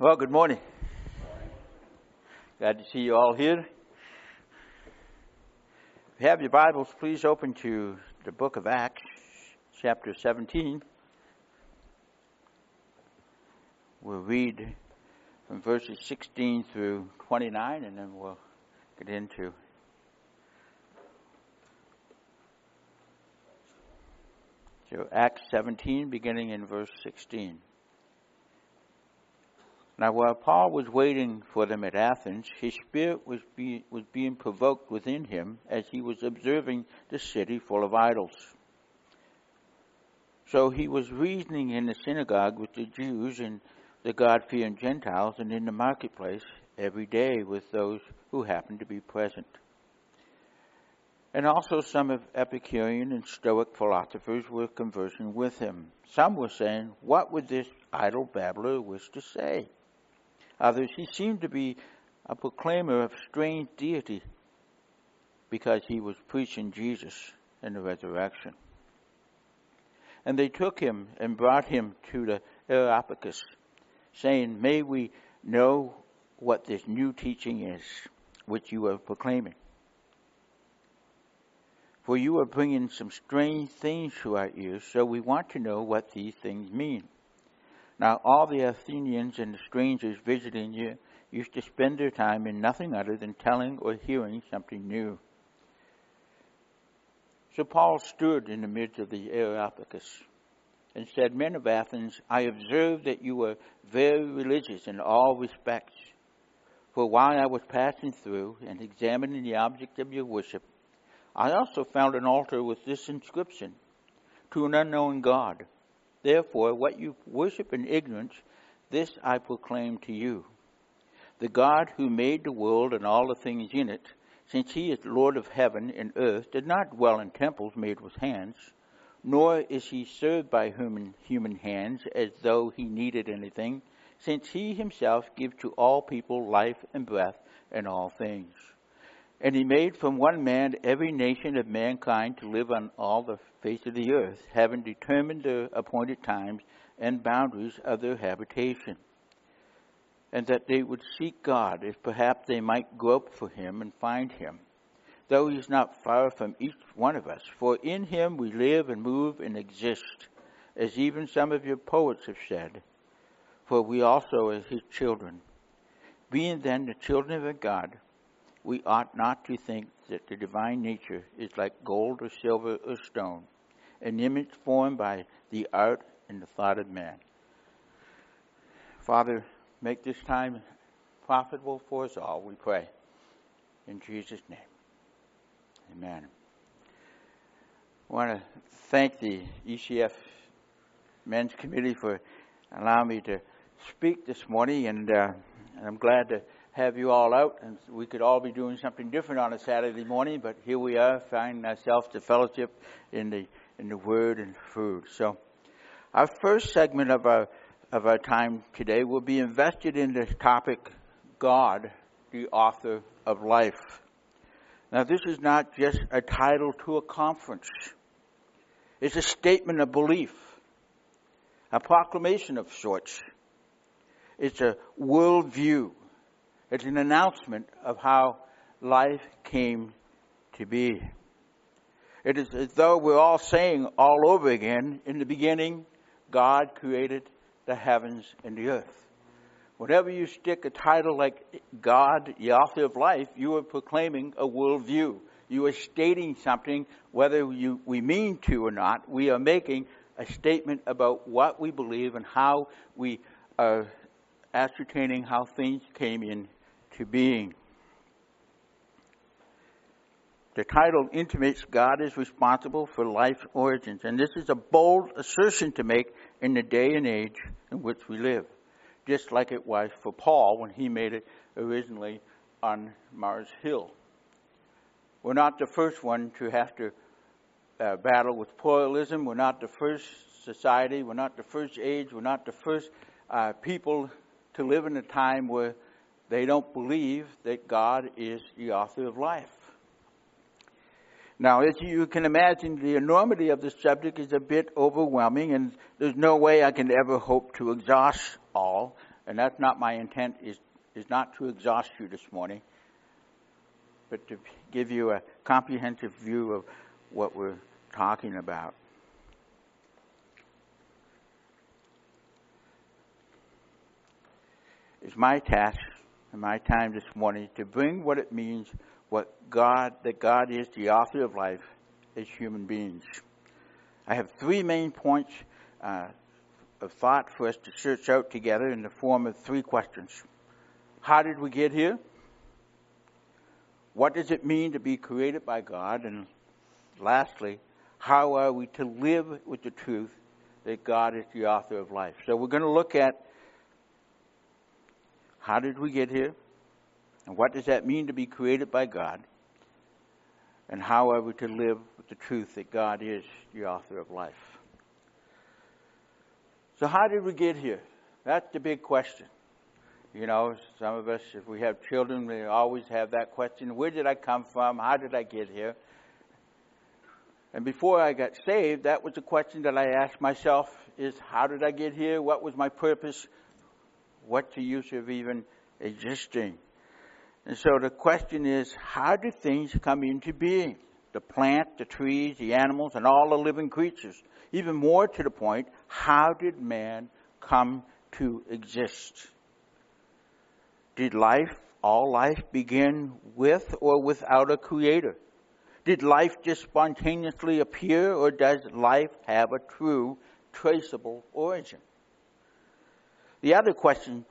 Well, good morning. Glad to see you all here. If you have your Bibles, please open to the book of Acts, chapter 17. We'll read from verses 16 through 29, and then we'll get into so Acts 17, beginning in verse 16. Now, while Paul was waiting for them at Athens, his spirit was, be, was being provoked within him as he was observing the city full of idols. So he was reasoning in the synagogue with the Jews and the God fearing Gentiles, and in the marketplace every day with those who happened to be present. And also some of Epicurean and Stoic philosophers were conversing with him. Some were saying, What would this idle babbler wish to say? Others, he seemed to be a proclaimer of strange deity because he was preaching Jesus and the resurrection. And they took him and brought him to the Areopagus, saying, May we know what this new teaching is, which you are proclaiming. For you are bringing some strange things to our ears, so we want to know what these things mean. Now, all the Athenians and the strangers visiting you used to spend their time in nothing other than telling or hearing something new. So Paul stood in the midst of the Areopagus and said, Men of Athens, I observe that you are very religious in all respects. For while I was passing through and examining the object of your worship, I also found an altar with this inscription To an unknown God. Therefore, what you worship in ignorance, this I proclaim to you. The God who made the world and all the things in it, since he is Lord of heaven and earth, did not dwell in temples made with hands, nor is he served by human, human hands as though he needed anything, since he himself gives to all people life and breath and all things. And he made from one man every nation of mankind to live on all the face of the earth, having determined the appointed times and boundaries of their habitation. And that they would seek God, if perhaps they might grope for him and find him, though he is not far from each one of us. For in him we live and move and exist, as even some of your poets have said, for we also are his children. Being then the children of a God, we ought not to think that the divine nature is like gold or silver or stone, an image formed by the art and the thought of man. Father, make this time profitable for us all, we pray. In Jesus' name. Amen. I want to thank the ECF Men's Committee for allowing me to speak this morning, and uh, I'm glad to have you all out, and we could all be doing something different on a Saturday morning, but here we are, finding ourselves to fellowship in the in the Word and food. So, our first segment of our of our time today will be invested in the topic God, the author of life. Now, this is not just a title to a conference. It's a statement of belief, a proclamation of sorts. It's a worldview it's an announcement of how life came to be. It is as though we're all saying all over again, in the beginning, God created the heavens and the earth. Whenever you stick a title like God, the author of life, you are proclaiming a worldview. You are stating something, whether you, we mean to or not. We are making a statement about what we believe and how we are ascertaining how things came in to being. The title intimates God is responsible for life's origins, and this is a bold assertion to make in the day and age in which we live, just like it was for Paul when he made it originally on Mars Hill. We're not the first one to have to uh, battle with pluralism. We're not the first society. We're not the first age. We're not the first uh, people to live in a time where they don't believe that God is the author of life. Now, as you can imagine, the enormity of the subject is a bit overwhelming, and there's no way I can ever hope to exhaust all. And that's not my intent, is, is not to exhaust you this morning, but to give you a comprehensive view of what we're talking about. It's my task and my time this morning to bring what it means, what God, that God is the author of life as human beings. I have three main points uh, of thought for us to search out together in the form of three questions. How did we get here? What does it mean to be created by God? And lastly, how are we to live with the truth that God is the author of life? So we're going to look at how did we get here? And what does that mean to be created by God? And how are we to live with the truth that God is the author of life? So, how did we get here? That's the big question. You know, some of us, if we have children, we always have that question where did I come from? How did I get here? And before I got saved, that was a question that I asked myself is how did I get here? What was my purpose? What's the use of even existing? And so the question is, how do things come into being? The plant, the trees, the animals, and all the living creatures. Even more to the point, how did man come to exist? Did life, all life, begin with or without a creator? Did life just spontaneously appear, or does life have a true, traceable origin? The other question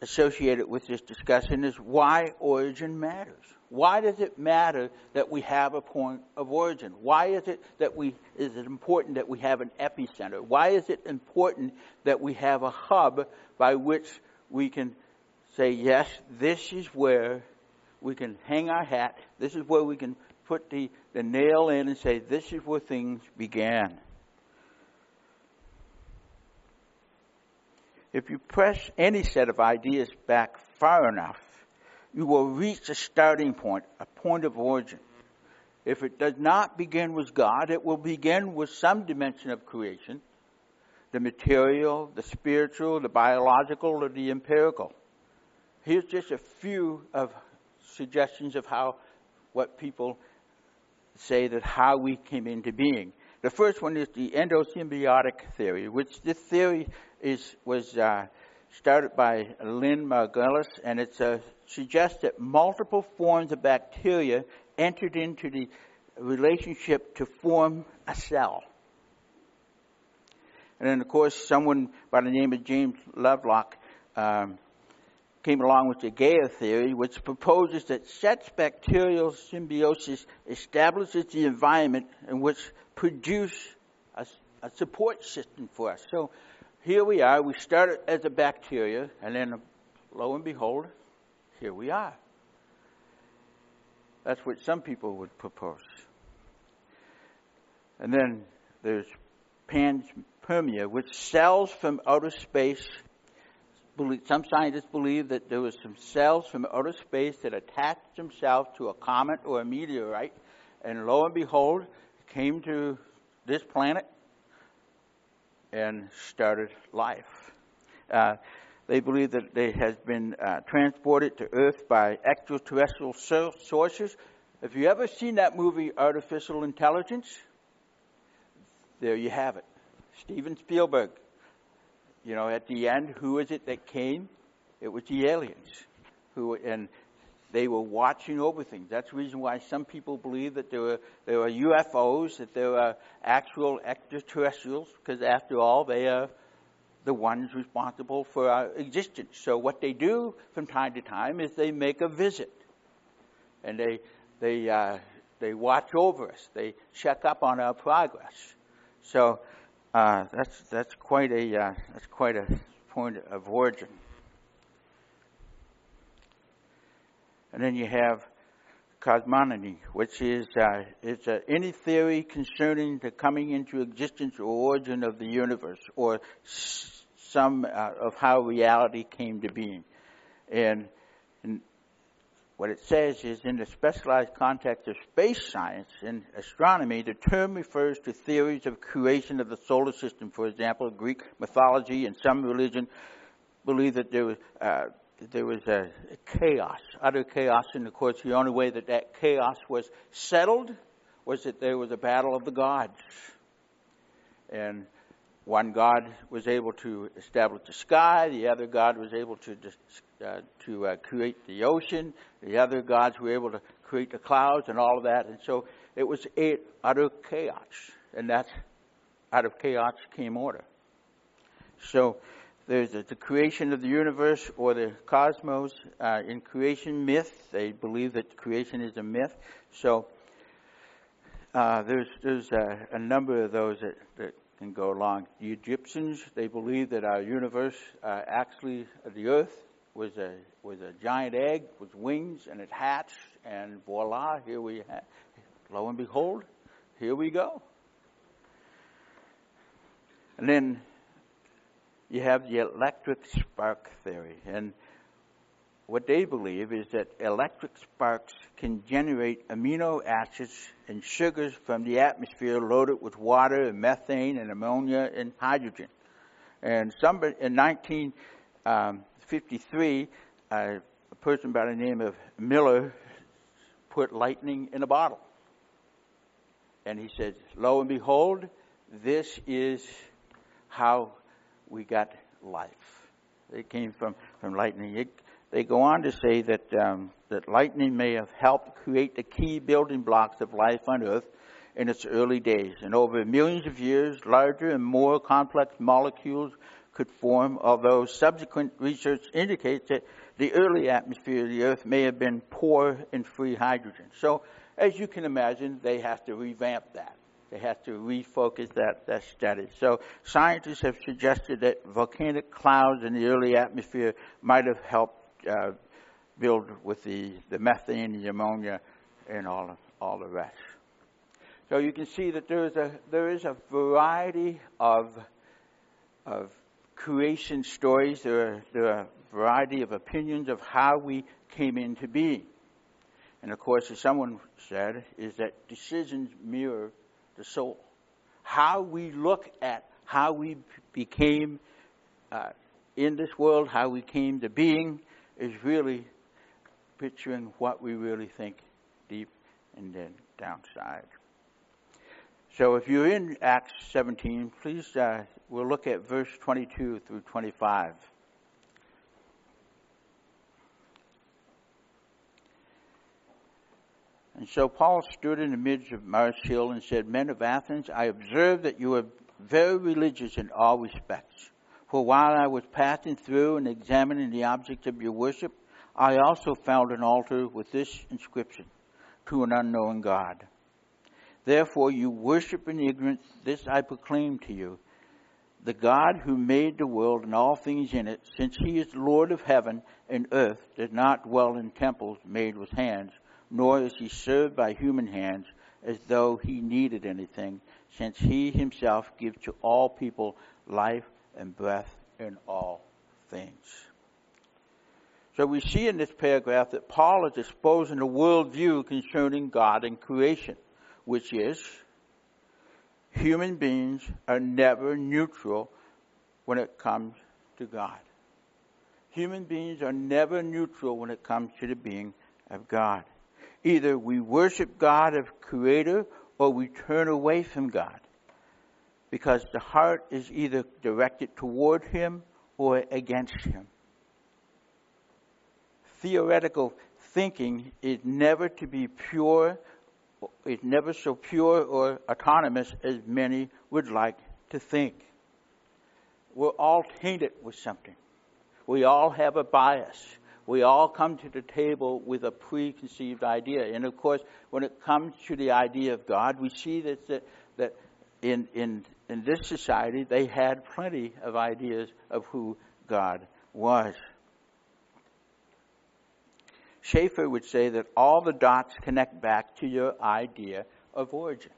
associated with this discussion is why origin matters. Why does it matter that we have a point of origin? Why is it that we is it important that we have an epicenter? Why is it important that we have a hub by which we can say, yes, this is where we can hang our hat, this is where we can put the, the nail in and say, this is where things began. If you press any set of ideas back far enough, you will reach a starting point, a point of origin. If it does not begin with God, it will begin with some dimension of creation the material, the spiritual, the biological, or the empirical. Here's just a few of suggestions of how what people say that how we came into being. The first one is the endosymbiotic theory, which this theory is was uh, started by Lynn Margulis, and it uh, suggests that multiple forms of bacteria entered into the relationship to form a cell. And then, of course, someone by the name of James Lovelock um, came along with the Gaia theory, which proposes that such bacterial symbiosis establishes the environment in which produce a, a support system for us. So here we are. We started as a bacteria, and then lo and behold, here we are. That's what some people would propose. And then there's panspermia, which cells from outer space. Some scientists believe that there were some cells from outer space that attached themselves to a comet or a meteorite, and lo and behold, came to this planet and started life. Uh, they believe that they has been uh, transported to Earth by extraterrestrial sources. Have you ever seen that movie, Artificial Intelligence? There you have it. Steven Spielberg. You know, at the end, who is it that came? It was the aliens. Who and they were watching over things. That's the reason why some people believe that there were, there were UFOs, that there were actual extraterrestrials, because after all, they are the ones responsible for our existence. So what they do from time to time is they make a visit, and they they uh, they watch over us. They check up on our progress. So uh, that's that's quite a uh, that's quite a point of origin. And then you have cosmogony, which is uh, it's uh, any theory concerning the coming into existence or origin of the universe, or s- some uh, of how reality came to being. And, and, what it says is, in the specialized context of space science and astronomy, the term refers to theories of creation of the solar system. For example, Greek mythology and some religion believe that there was uh, there was a, chaos, utter chaos, and of course the only way that that chaos was settled was that there was a battle of the gods, and one god was able to establish the sky, the other god was able to uh, to uh, create the ocean, the other gods were able to create the clouds and all of that, and so it was a utter chaos, and that's out of chaos came order. So there's the, creation of the universe or the cosmos uh, in creation myth. They believe that creation is a myth. So uh, there's there's a, a, number of those that, that can go along. The Egyptians they believe that our universe uh, actually the Earth was a was a giant egg with wings and it hatched and voila here we have lo and behold here we go. And then you have the electric spark theory. And what they believe is that electric sparks can generate amino acids and sugars from the atmosphere loaded with water and methane and ammonia and hydrogen. And somebody in 1953, uh, a person by the name of Miller put lightning in a bottle. And he said, Lo and behold, this is how we got life. It came from, from lightning. It, they go on to say that, um, that lightning may have helped create the key building blocks of life on Earth in its early days. And over millions of years, larger and more complex molecules could form, although subsequent research indicates that the early atmosphere of the Earth may have been poor in free hydrogen. So, as you can imagine, they have to revamp that. They have to refocus that, that study. So scientists have suggested that volcanic clouds in the early atmosphere might have helped uh, build with the, the methane, the ammonia, and all, all the rest. So you can see that there is a, there is a variety of, of creation stories. There are, there are a variety of opinions of how we came into being. And of course, as someone said, is that decisions mirror the soul. How we look at how we became uh, in this world, how we came to being, is really picturing what we really think deep and then downside. So if you're in Acts 17, please, uh, we'll look at verse 22 through 25. And so Paul stood in the midst of Mars Hill and said, Men of Athens, I observe that you are very religious in all respects. For while I was passing through and examining the objects of your worship, I also found an altar with this inscription, To an unknown God. Therefore you worship in ignorance, this I proclaim to you. The God who made the world and all things in it, since he is Lord of heaven and earth, does not dwell in temples made with hands, nor is he served by human hands as though he needed anything, since he himself gives to all people life and breath in all things. So we see in this paragraph that Paul is exposing a worldview concerning God and creation, which is human beings are never neutral when it comes to God. Human beings are never neutral when it comes to the being of God. Either we worship God as creator or we turn away from God. Because the heart is either directed toward Him or against Him. Theoretical thinking is never to be pure, is never so pure or autonomous as many would like to think. We're all tainted with something. We all have a bias we all come to the table with a preconceived idea. And of course, when it comes to the idea of God, we see that, that, that in, in, in this society, they had plenty of ideas of who God was. Schaeffer would say that all the dots connect back to your idea of origin.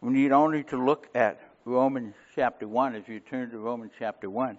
We need only to look at Romans chapter 1 if you turn to Romans chapter 1.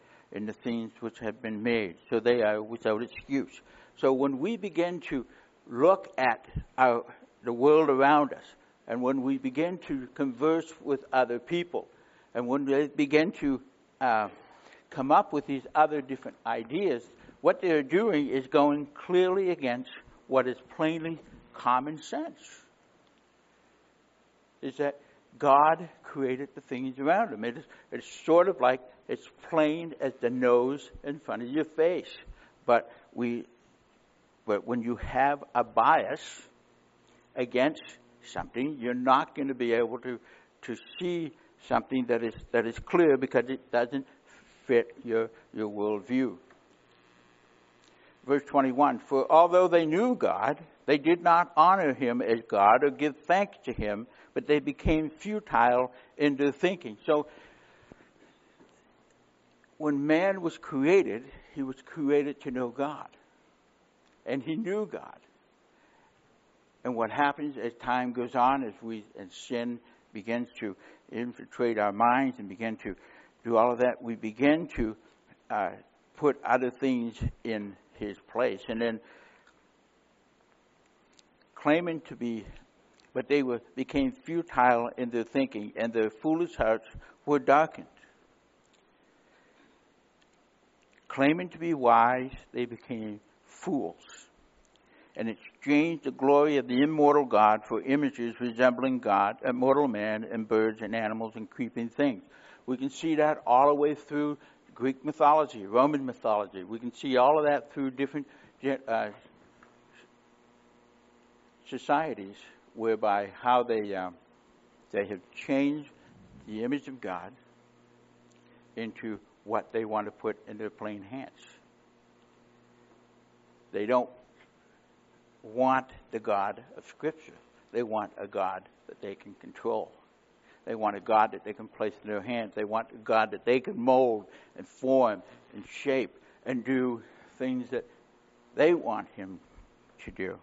in the things which have been made. So they are without excuse. So when we begin to look at our, the world around us, and when we begin to converse with other people, and when we begin to uh, come up with these other different ideas, what they're doing is going clearly against what is plainly common sense. Is that God created the things around him. It is, it's sort of like it's plain as the nose in front of your face. But we, but when you have a bias against something, you're not going to be able to, to see something that is, that is clear because it doesn't fit your, your worldview. Verse 21, for although they knew God, they did not honor him as God or give thanks to him, but they became futile in their thinking. So, when man was created, he was created to know God. And he knew God. And what happens as time goes on, as we and sin begins to infiltrate our minds and begin to do all of that, we begin to uh, put other things in his place. And then claiming to be but they were, became futile in their thinking, and their foolish hearts were darkened. Claiming to be wise, they became fools, and exchanged the glory of the immortal God for images resembling God, mortal man, and birds and animals and creeping things. We can see that all the way through Greek mythology, Roman mythology. We can see all of that through different uh, societies whereby how they um, they have changed the image of God into what they want to put in their plain hands. They don't want the God of Scripture. They want a God that they can control. They want a God that they can place in their hands. They want a God that they can mold and form and shape and do things that they want Him to do.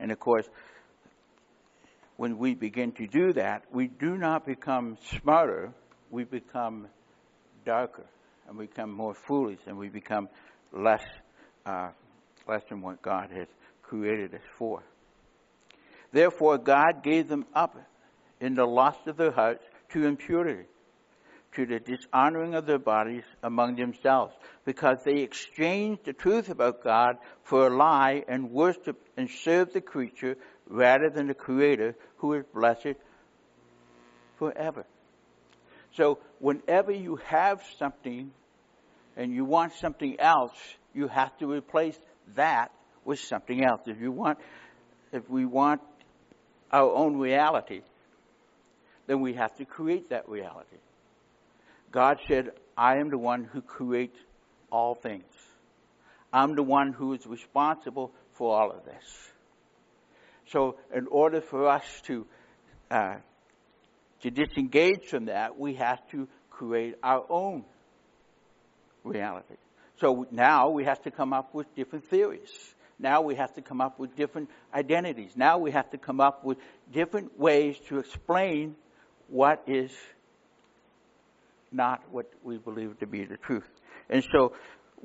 And of course, when we begin to do that, we do not become smarter, we become darker, and we become more foolish, and we become less, uh, less than what God has created us for. Therefore, God gave them up in the lust of their hearts to impurity, to the dishonoring of their bodies among themselves, because they exchanged the truth about God for a lie and worshiped and served the creature rather than the Creator who is blessed forever. So whenever you have something and you want something else, you have to replace that with something else. If you want, if we want our own reality, then we have to create that reality. God said, I am the one who creates all things. I'm the one who is responsible for all of this. So, in order for us to uh, to disengage from that, we have to create our own reality. So now we have to come up with different theories. Now we have to come up with different identities. Now we have to come up with different ways to explain what is not what we believe to be the truth. And so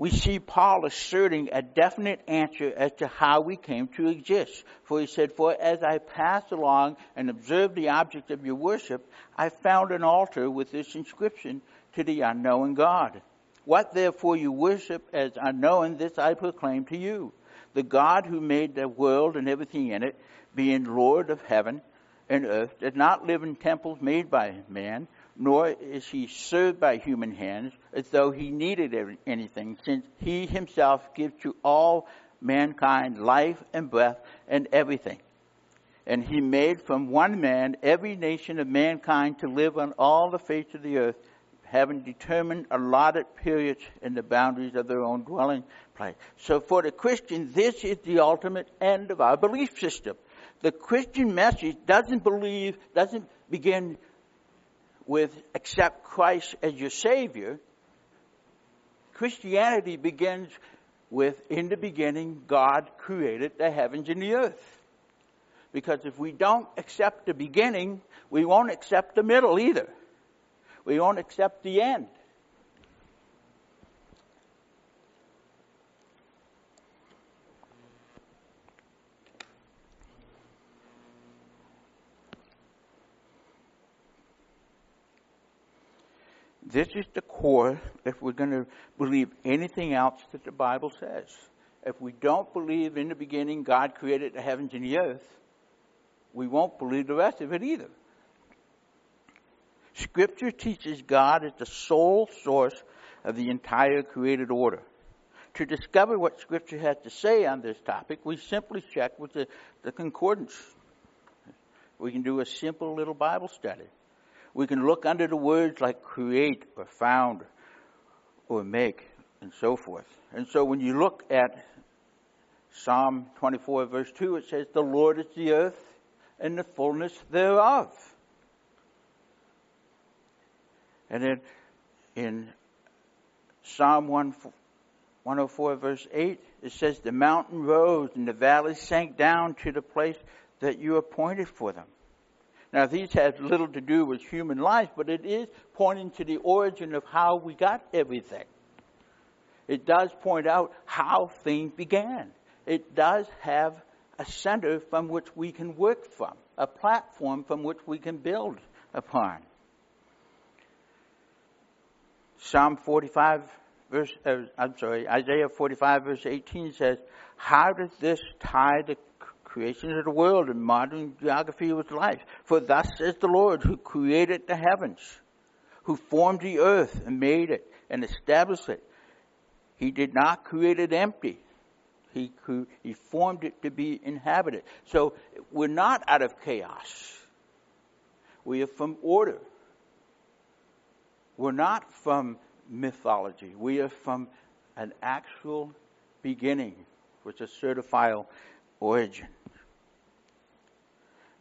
we see Paul asserting a definite answer as to how we came to exist. For he said, For as I passed along and observed the object of your worship, I found an altar with this inscription to the unknown God. What therefore you worship as unknown, this I proclaim to you. The God who made the world and everything in it, being Lord of heaven and earth, did not live in temples made by man, nor is he served by human hands as though he needed anything, since he himself gives to all mankind life and breath and everything. And he made from one man every nation of mankind to live on all the face of the earth, having determined allotted periods in the boundaries of their own dwelling place. So for the Christian, this is the ultimate end of our belief system. The Christian message doesn't believe, doesn't begin with accept Christ as your Savior. Christianity begins with, in the beginning, God created the heavens and the earth. Because if we don't accept the beginning, we won't accept the middle either. We won't accept the end. This is the core if we're going to believe anything else that the Bible says. If we don't believe in the beginning God created the heavens and the earth, we won't believe the rest of it either. Scripture teaches God is the sole source of the entire created order. To discover what Scripture has to say on this topic, we simply check with the, the concordance. We can do a simple little Bible study. We can look under the words like create or found or make and so forth. And so when you look at Psalm 24 verse 2, it says, The Lord is the earth and the fullness thereof. And then in Psalm 104 verse 8, it says, The mountain rose and the valley sank down to the place that you appointed for them. Now, these have little to do with human life, but it is pointing to the origin of how we got everything. It does point out how things began. It does have a center from which we can work from, a platform from which we can build upon. Psalm 45 verse, uh, I'm sorry, Isaiah 45 verse 18 says, how does this tie the creation of the world and modern geography with life. For thus says the Lord who created the heavens, who formed the earth and made it and established it. He did not create it empty. He, he formed it to be inhabited. So we're not out of chaos. We are from order. We're not from mythology. We are from an actual beginning with a certifiable origin.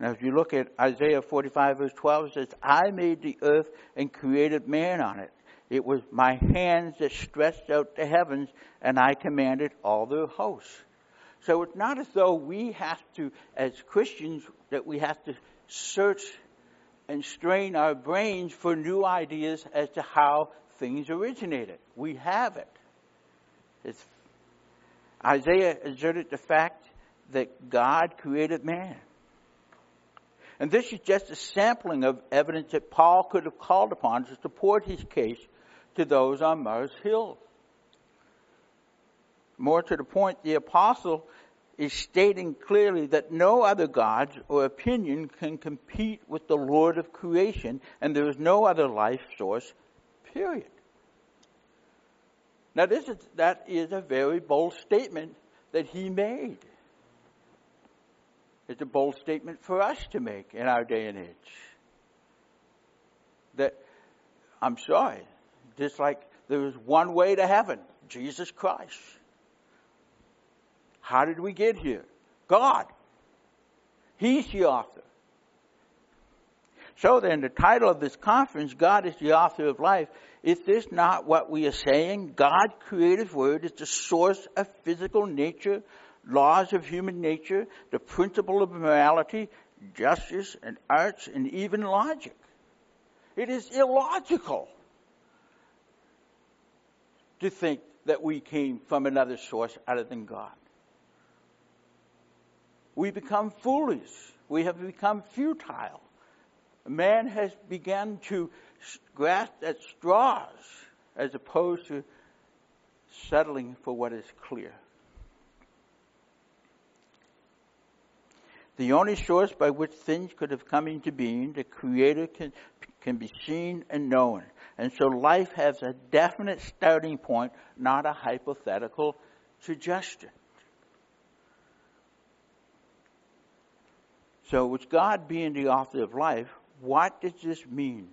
Now, if you look at Isaiah 45, verse 12, it says, I made the earth and created man on it. It was my hands that stretched out the heavens, and I commanded all their hosts. So it's not as though we have to, as Christians, that we have to search and strain our brains for new ideas as to how things originated. We have it. It's, Isaiah asserted the fact that God created man. And this is just a sampling of evidence that Paul could have called upon to support his case to those on Mars Hill. More to the point, the apostle is stating clearly that no other gods or opinion can compete with the Lord of creation, and there is no other life source, period. Now, this is, that is a very bold statement that he made. It's a bold statement for us to make in our day and age. That, I'm sorry, just like there is one way to heaven, Jesus Christ. How did we get here? God. He's the author. So then, the title of this conference, God is the author of life, is this not what we are saying? God, creative word, is the source of physical nature laws of human nature, the principle of morality, justice, and arts, and even logic. It is illogical to think that we came from another source other than God. We become foolish. We have become futile. Man has begun to grasp at straws as opposed to settling for what is clear. The only source by which things could have come into being, the Creator can, can be seen and known. And so life has a definite starting point, not a hypothetical suggestion. So, with God being the author of life, what does this mean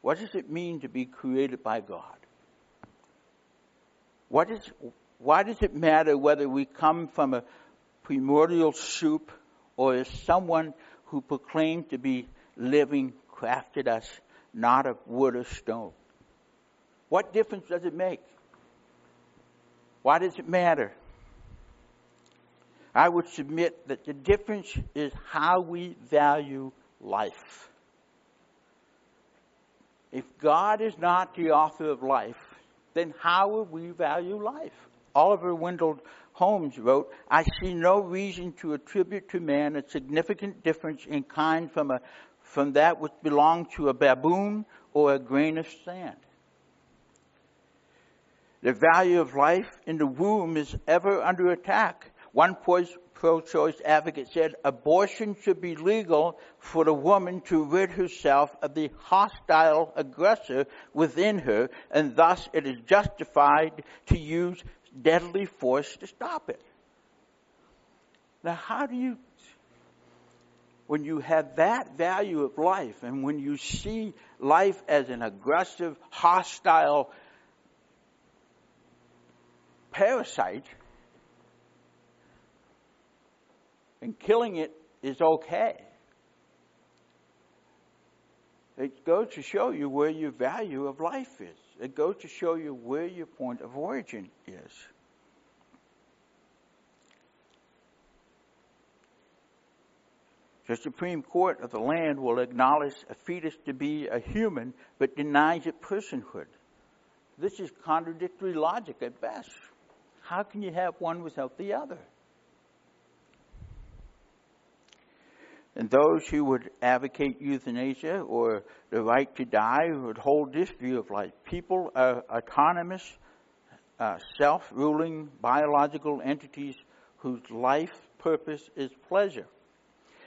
What does it mean to be created by God? What is, why does it matter whether we come from a primordial soup or is someone who proclaimed to be living crafted us not of wood or stone? What difference does it make? Why does it matter? I would submit that the difference is how we value life. If God is not the author of life, then how will we value life? Oliver Wendell Holmes wrote, I see no reason to attribute to man a significant difference in kind from, a, from that which belonged to a baboon or a grain of sand. The value of life in the womb is ever under attack. One pro-choice advocate said abortion should be legal for the woman to rid herself of the hostile aggressor within her, and thus it is justified to use deadly force to stop it. Now, how do you, when you have that value of life, and when you see life as an aggressive, hostile parasite, and killing it is okay. It goes to show you where your value of life is. It goes to show you where your point of origin is. The Supreme Court of the land will acknowledge a fetus to be a human, but denies it personhood. This is contradictory logic at best. How can you have one without the other? And those who would advocate euthanasia or the right to die would hold this view of life. People are autonomous, uh, self ruling biological entities whose life purpose is pleasure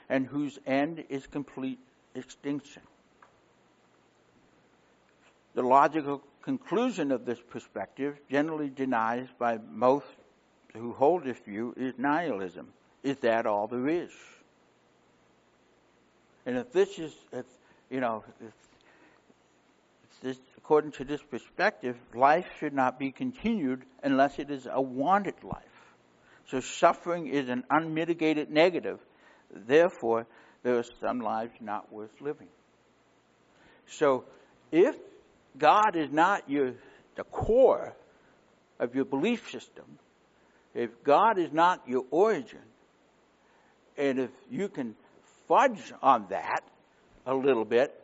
and whose end is complete extinction. The logical conclusion of this perspective, generally denied by most who hold this view, is nihilism. Is that all there is? And if this is, if, you know, if this, according to this perspective, life should not be continued unless it is a wanted life. So suffering is an unmitigated negative. Therefore, there are some lives not worth living. So, if God is not your the core of your belief system, if God is not your origin, and if you can fudge on that a little bit,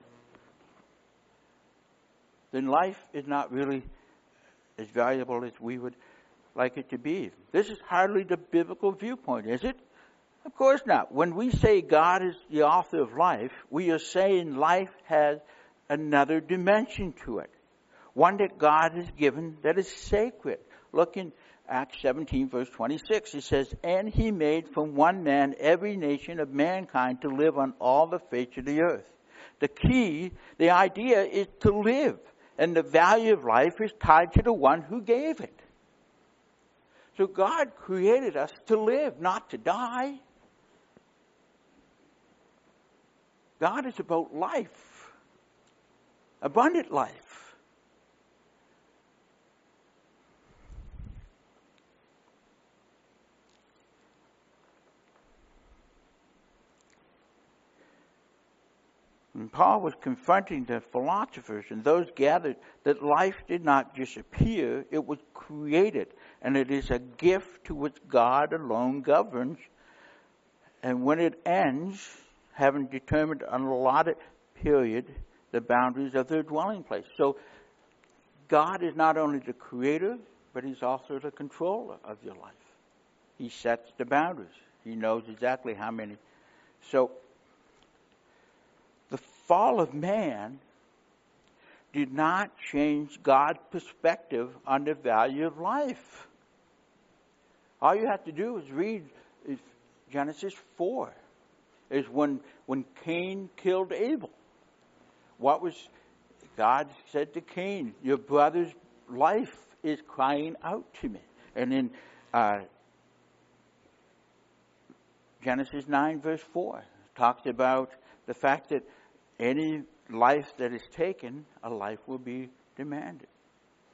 then life is not really as valuable as we would like it to be. This is hardly the biblical viewpoint, is it? Of course not. When we say God is the author of life, we are saying life has another dimension to it. One that God has given that is sacred. Look in Acts 17 verse 26, it says, And he made from one man every nation of mankind to live on all the face of the earth. The key, the idea is to live, and the value of life is tied to the one who gave it. So God created us to live, not to die. God is about life, abundant life. And Paul was confronting the philosophers and those gathered that life did not disappear, it was created. And it is a gift to which God alone governs. And when it ends, having determined an allotted period, the boundaries of their dwelling place. So God is not only the creator, but He's also the controller of your life. He sets the boundaries. He knows exactly how many. So fall of man did not change God's perspective on the value of life. All you have to do is read Genesis 4. Is when, when Cain killed Abel. What was, God said to Cain, Your brother's life is crying out to me. And in uh, Genesis 9, verse 4, talks about the fact that any life that is taken, a life will be demanded.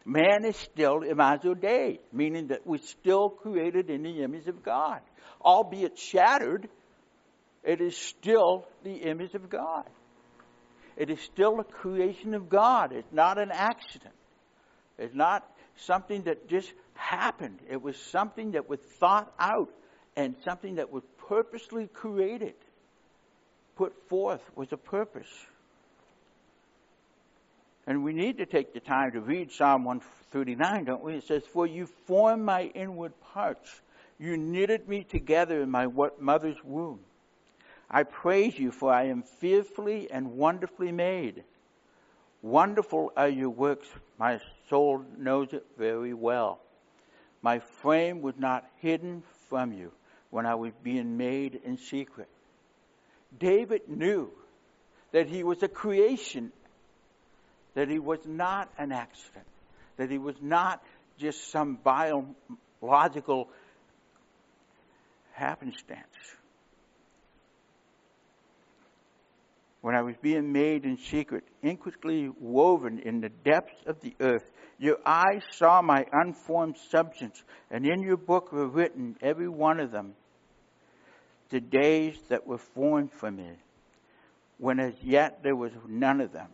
Man is still imago Dei, meaning that we're still created in the image of God. Albeit shattered, it is still the image of God. It is still a creation of God. It's not an accident. It's not something that just happened. It was something that was thought out and something that was purposely created, put forth with a purpose. And we need to take the time to read Psalm 139, don't we? It says, For you formed my inward parts. You knitted me together in my mother's womb. I praise you, for I am fearfully and wonderfully made. Wonderful are your works. My soul knows it very well. My frame was not hidden from you when I was being made in secret. David knew that he was a creation, that he was not an accident, that he was not just some biological happenstance. when I was being made in secret, intricately woven in the depths of the earth. Your eyes saw my unformed substance, and in your book were written, every one of them, the days that were formed for me, when as yet there was none of them.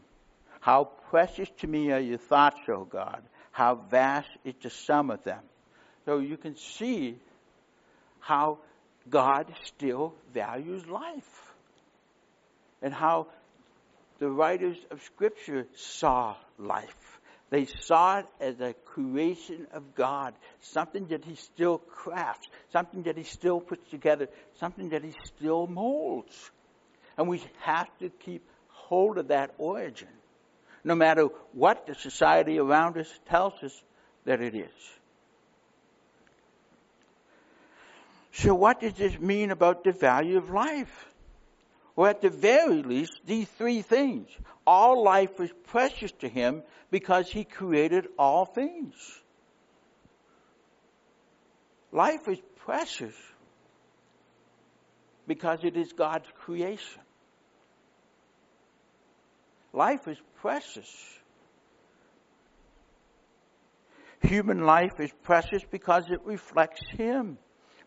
How precious to me are your thoughts, O God. How vast is the sum of them. So you can see how God still values life and how the writers of Scripture saw life. They saw it as a creation of God, something that He still crafts, something that He still puts together, something that He still molds. And we have to keep hold of that origin, no matter what the society around us tells us that it is. So, what does this mean about the value of life? Or at the very least, these three things. All life is precious to him because he created all things. Life is precious because it is God's creation. Life is precious. Human life is precious because it reflects Him.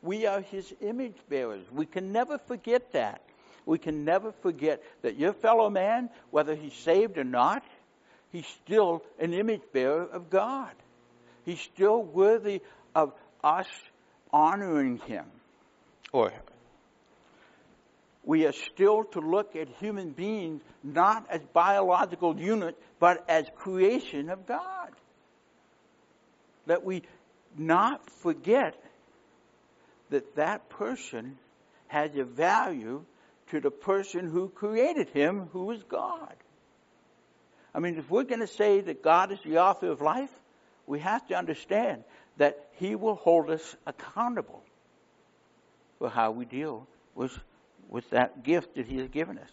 We are His image bearers. We can never forget that we can never forget that your fellow man, whether he's saved or not, he's still an image bearer of God. He's still worthy of us honoring him. Or we are still to look at human beings not as biological units, but as creation of God. That we not forget that that person has a value to the person who created him, who is God. I mean, if we're going to say that God is the author of life, we have to understand that He will hold us accountable for how we deal with, with that gift that He has given us.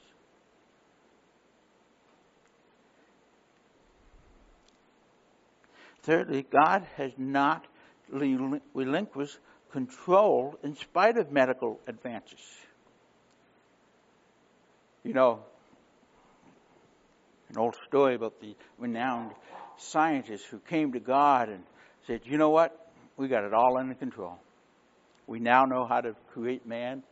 Thirdly, God has not relinquished control in spite of medical advances. You know, an old story about the renowned scientist who came to God and said, You know what? We got it all under control. We now know how to create man.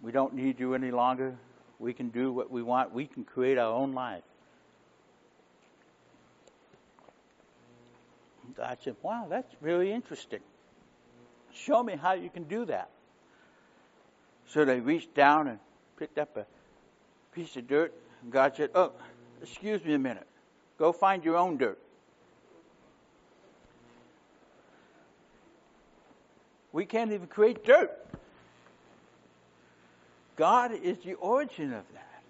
We don't need you any longer. We can do what we want. We can create our own life. God said, Wow, that's really interesting. Show me how you can do that. So they reached down and picked up a piece of dirt, and God said, Oh, excuse me a minute. Go find your own dirt. We can't even create dirt. God is the origin of that.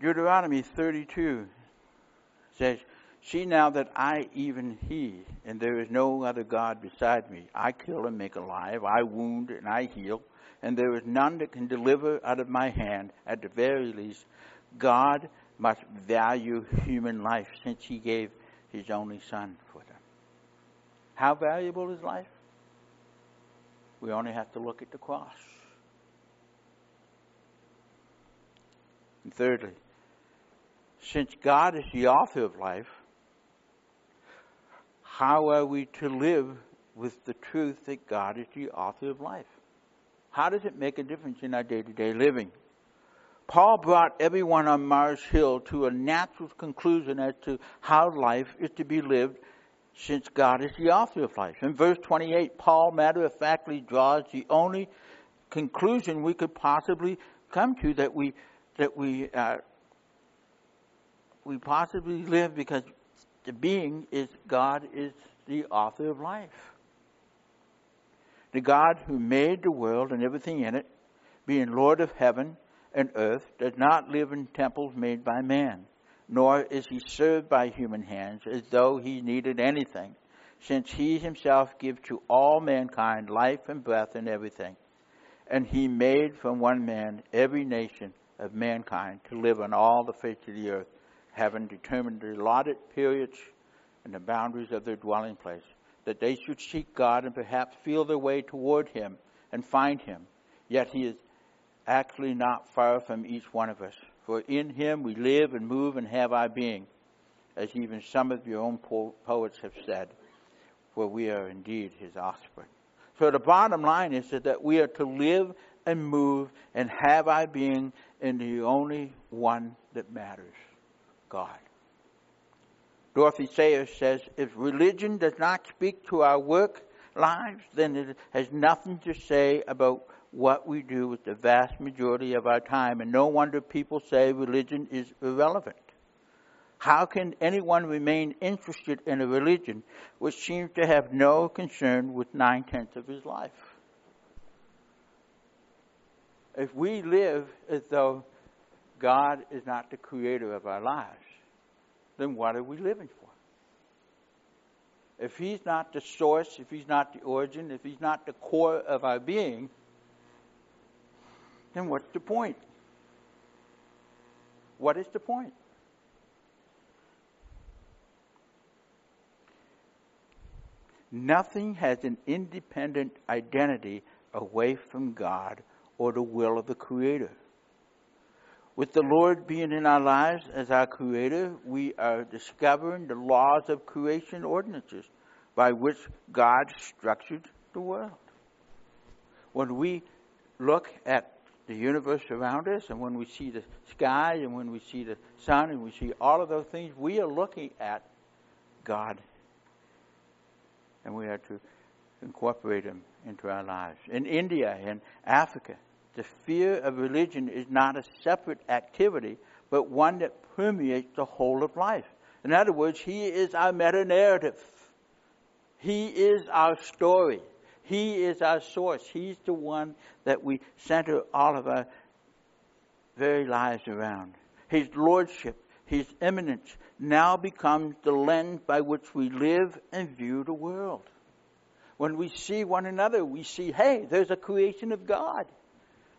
Deuteronomy 32 says, See now that I, even He, and there is no other God beside me. I kill and make alive, I wound and I heal, and there is none that can deliver out of my hand. At the very least, God must value human life since He gave His only Son for them. How valuable is life? We only have to look at the cross. And thirdly, since God is the author of life, how are we to live with the truth that God is the author of life? How does it make a difference in our day to day living? Paul brought everyone on Mars Hill to a natural conclusion as to how life is to be lived since God is the author of life. In verse 28, Paul matter of factly draws the only conclusion we could possibly come to that we that we uh, we possibly live because being is God is the author of life. The God who made the world and everything in it, being Lord of heaven and earth, does not live in temples made by man, nor is he served by human hands as though he needed anything, since he himself gives to all mankind life and breath and everything. And he made from one man every nation of mankind to live on all the face of the earth, having determined the allotted periods and the boundaries of their dwelling place, that they should seek God and perhaps feel their way toward Him and find Him. Yet He is actually not far from each one of us. For in Him we live and move and have our being, as even some of your own po- poets have said, for we are indeed His offspring. So the bottom line is that we are to live and move and have our being in the only one that matters God. Dorothy Sayers says, if religion does not speak to our work lives, then it has nothing to say about what we do with the vast majority of our time. And no wonder people say religion is irrelevant. How can anyone remain interested in a religion which seems to have no concern with nine tenths of his life? If we live as though God is not the creator of our lives, then what are we living for? If He's not the source, if He's not the origin, if He's not the core of our being, then what's the point? What is the point? Nothing has an independent identity away from God or the will of the Creator. With the Lord being in our lives as our Creator, we are discovering the laws of creation ordinances by which God structured the world. When we look at the universe around us, and when we see the sky, and when we see the sun, and we see all of those things, we are looking at God. And we are to incorporate Him into our lives. In India, in Africa, the fear of religion is not a separate activity, but one that permeates the whole of life. In other words, He is our meta narrative. He is our story. He is our source. He's the one that we center all of our very lives around. His lordship, His eminence, now becomes the lens by which we live and view the world. When we see one another, we see, hey, there's a creation of God.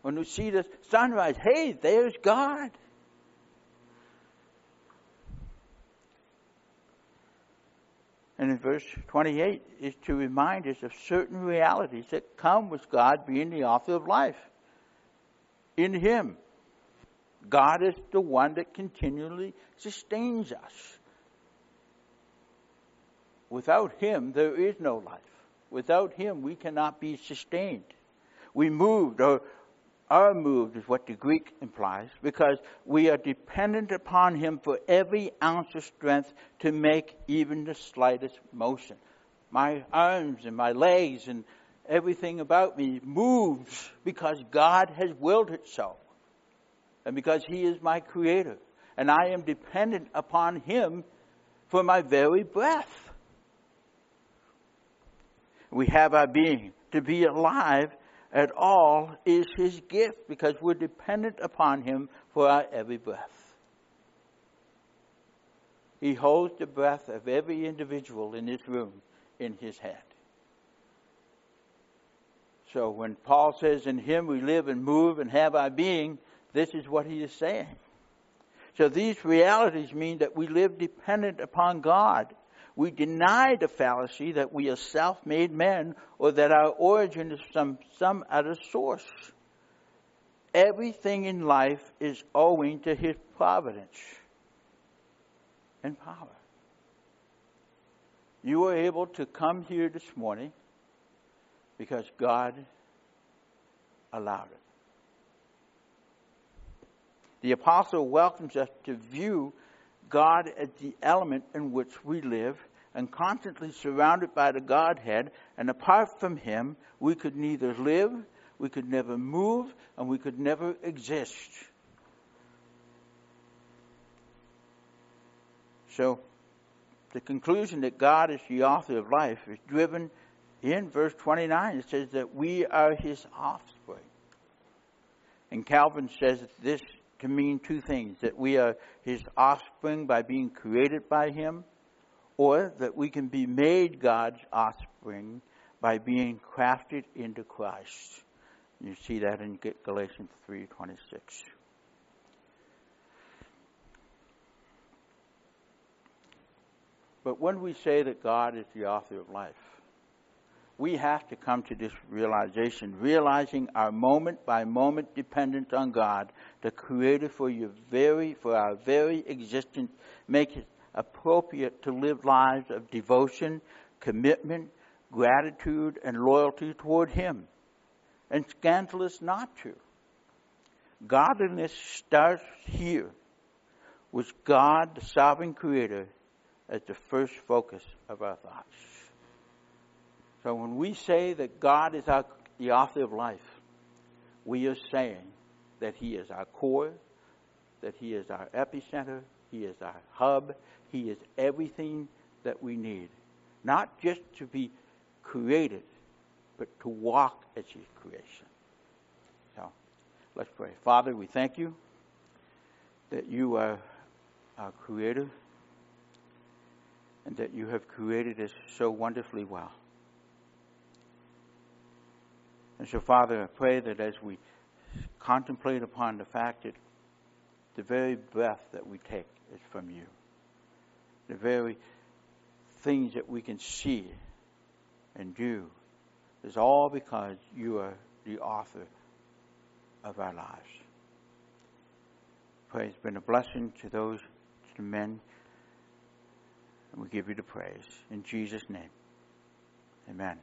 When we see the sunrise, hey, there's God. And in verse 28 is to remind us of certain realities that come with God being the author of life. In Him, God is the one that continually sustains us. Without Him, there is no life. Without Him, we cannot be sustained. We moved or are moved is what the Greek implies because we are dependent upon Him for every ounce of strength to make even the slightest motion. My arms and my legs and everything about me moves because God has willed it so. And because He is my Creator. And I am dependent upon Him for my very breath. We have our being. To be alive at all is his gift because we're dependent upon him for our every breath. He holds the breath of every individual in this room in his hand. So when Paul says, In him we live and move and have our being, this is what he is saying. So these realities mean that we live dependent upon God we deny the fallacy that we are self-made men or that our origin is from some other source. everything in life is owing to His providence and power. You were able to come here this morning because God allowed it. The apostle welcomes us to view God as the element in which we live and constantly surrounded by the Godhead, and apart from Him, we could neither live, we could never move, and we could never exist. So, the conclusion that God is the author of life is driven in verse 29. It says that we are His offspring. And Calvin says this to mean two things that we are His offspring by being created by Him or that we can be made God's offspring by being crafted into Christ. You see that in Galatians 3:26. But when we say that God is the author of life, we have to come to this realization, realizing our moment by moment dependence on God, the Creator for your very, for our very existence, make it appropriate to live lives of devotion, commitment, gratitude, and loyalty toward Him, and scandalous not to. Godliness starts here with God, the sovereign creator, as the first focus of our thoughts. So when we say that God is our, the author of life, we are saying that He is our core, that He is our epicenter, He is our hub, he is everything that we need. Not just to be created, but to walk as His creation. So, let's pray. Father, we thank you that you are our Creator and that you have created us so wonderfully well. And so, Father, I pray that as we contemplate upon the fact that the very breath that we take is from you the very things that we can see and do is all because you are the author of our lives. Pray it's been a blessing to those to the men, and we give you the praise. In Jesus' name, amen.